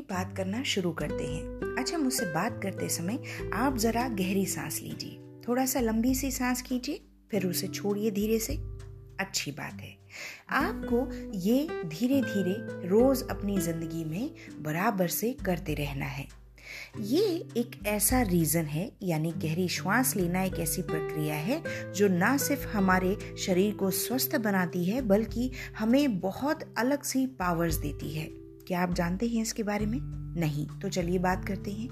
बात करना शुरू करते हैं। अच्छा मुझसे बात करते समय आप जरा गहरी सांस लीजिए। थोड़ा सा लंबी सी सांस कीजिए फिर उसे छोड़िए धीरे से। अच्छी बात है। आपको ये धीरे धीरे रोज अपनी ज़िंदगी में बराबर से करते रहना है। ये एक ऐसा रीजन है, यानी गहरी श्वास लेना एक ऐसी प्रक्रिया है, जो ना सिर्फ़ हमारे शरीर को स्वस्थ बनाती है, बल्कि हमें बहुत अलग सी पावर्स देती है। क्या आप जानते हैं इसके बारे में? नहीं। तो चलिए बात करते हैं।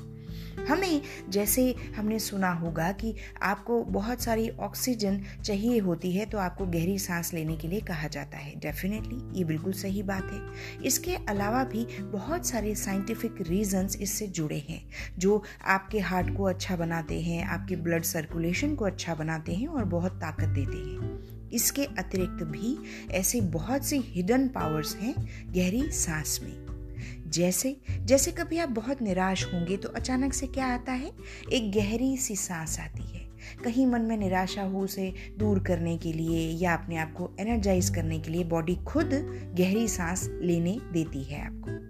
हमें जैसे हमने सुना होगा कि आपको बहुत सारी ऑक्सीजन चाहिए होती है तो आपको गहरी सांस लेने के लिए कहा जाता है। डेफिनेटली ये बिल्कुल सही बात है। इसके अलावा भी बहुत सारे साइंटिफिक रीजंस इससे जुड़े हैं, जो आपके हार्ट को अच्छा बनाते हैं, आपके ब्लड सर्कुलेशन को अच्छा बनाते हैं और बहुत ताकत देते हैं। इसके अतिरिक्त भी ऐसे बहुत सी हिडन पावर्स हैं गहरी सांस में। जैसे जैसे कभी आप बहुत निराश होंगे तो अचानक से क्या आता है? एक गहरी सी सांस आती है। कहीं मन में निराशा हो उसे दूर करने के लिए या अपने आप को एनर्जाइज करने के लिए बॉडी खुद गहरी सांस लेने देती है आपको।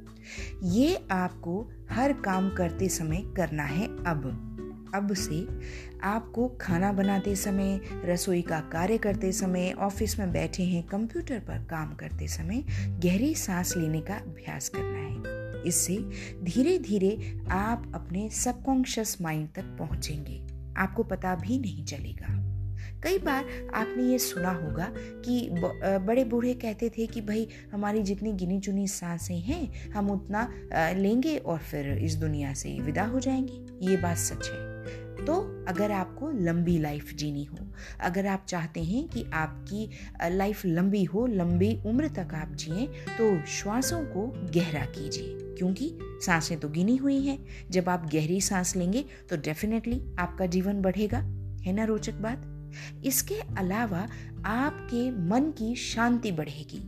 ये आपको हर काम करते समय करना है अब। अब से आपको खाना बनाते समय, रसोई का कार्य करते समय, ऑफ़िस में बैठे हैं, कंप्यूटर पर काम करते समय गहरी सांस लेने का अभ्यास करना है। इससे धीरे धीरे आप अपने सबकॉन्शियस माइंड तक पहुँचेंगे। आपको पता भी नहीं चलेगा। कई बार आपने ये सुना होगा कि बड़े बूढ़े कहते थे कि भाई, हमारी जितनी गिनी चुनी साँसें हैं, हम उतना लेंगे और फिर इस दुनिया से विदा हो जाएँगे। ये बात सच है। तो अगर आपको लंबी लाइफ जीनी हो, अगर आप चाहते हैं कि आपकी लाइफ लंबी हो, लंबी उम्र तक आप जिए तो श्वासों को गहरा कीजिए, क्योंकि साँसें तो गिनी हुई हैं। जब आप गहरी सांस लेंगे तो डेफिनेटली आपका जीवन बढ़ेगा, है ना रोचक बात? इसके अलावा आपके मन की शांति बढ़ेगी।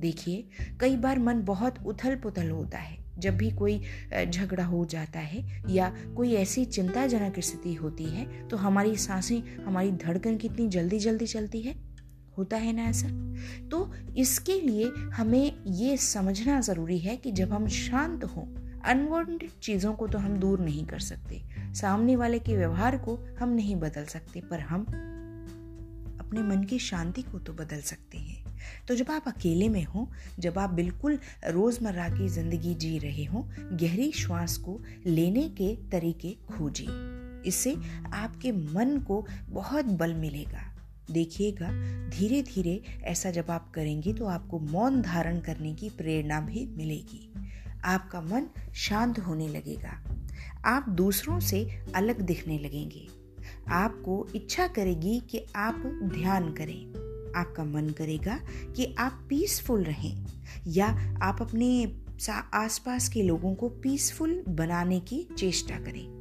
देखिए, कई बार मन बहुत उथल पुथल होता है जब भी कोई झगड़ा हो जाता है या कोई ऐसी चिंताजनक स्थिति होती है तो हमारी साँसें, हमारी धड़कन कितनी जल्दी जल्दी चलती है? होता है ना ऐसा? तो इसके लिए हमें ये समझना ज़रूरी है कि जब हम शांत हों अनवांटेड चीज़ों को तो हम दूर नहीं कर सकते। सामने वाले के व्यवहार को हम नहीं बदल सकते, पर हम अपने मन की शांति को तो बदल सकते हैं। तो जब आप अकेले में हो, जब आप बिल्कुल रोज़मर्रा की ज़िंदगी जी रहे हो, गहरी श्वास को लेने के तरीके खोजिए इससे आपके मन को बहुत बल मिलेगा। देखिएगा धीरे धीरे ऐसा जब आप करेंगे तो आपको मौन धारण करने की प्रेरणा भी मिलेगी। आपका मन शांत होने लगेगा। आप दूसरों से अलग दिखने लगेंगे। आपको इच्छा करेगी कि आप ध्यान करें। आपका मन करेगा कि आप पीसफुल रहें, या आप अपने आसपास के लोगों को पीसफुल बनाने की चेष्टा करें।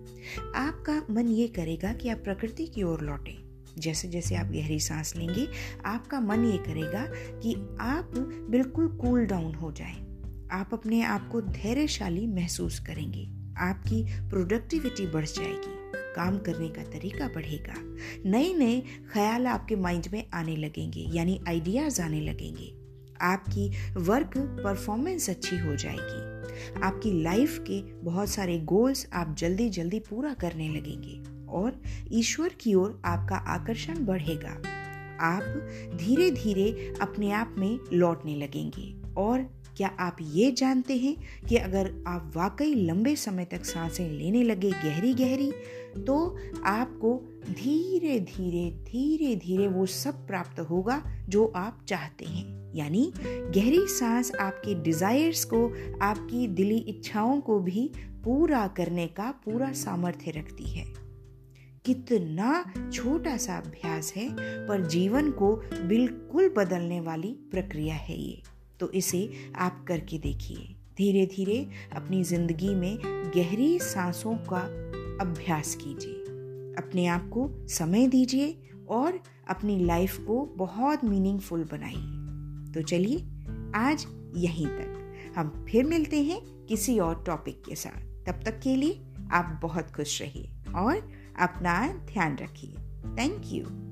आपका मन ये करेगा कि आप प्रकृति की ओर लौटें। जैसे जैसे आप गहरी सांस लेंगे, आपका मन ये करेगा कि आप बिल्कुल कूल डाउन हो जाएँ। आप अपने आप को धैर्यशाली महसूस करेंगे। आपकी प्रोडक्टिविटी बढ़ जाएगी। काम करने का तरीका बढ़ेगा। नए नए ख्याल आपके माइंड में आने लगेंगे, यानी आइडियाज़ आने लगेंगे। आपकी वर्क परफॉर्मेंस अच्छी हो जाएगी। आपकी लाइफ के बहुत सारे गोल्स आप जल्दी जल्दी पूरा करने लगेंगे और ईश्वर की ओर आपका आकर्षण बढ़ेगा। आप धीरे धीरे अपने आप में लौटने लगेंगे और क्या आप ये जानते हैं कि अगर आप वाकई लंबे समय तक साँसें लेने लगे गहरी गहरी तो आपको धीरे धीरे धीरे धीरे वो सब प्राप्त होगा जो आप चाहते हैं। यानी गहरी सांस आपके डिजायर्स को, आपकी दिली इच्छाओं को भी पूरा करने का पूरा सामर्थ्य रखती है। कितना छोटा सा अभ्यास है, पर जीवन को बिल्कुल बदलने वाली प्रक्रिया है ये। तो इसे आप करके देखिए। धीरे धीरे अपनी ज़िंदगी में गहरी सांसों का अभ्यास कीजिए। अपने आप को समय दीजिए और अपनी लाइफ को बहुत मीनिंगफुल बनाइए। तो चलिए, आज यहीं तक। हम फिर मिलते हैं किसी और टॉपिक के साथ। तब तक के लिए आप बहुत खुश रहिए और अपना ध्यान रखिए। Thank you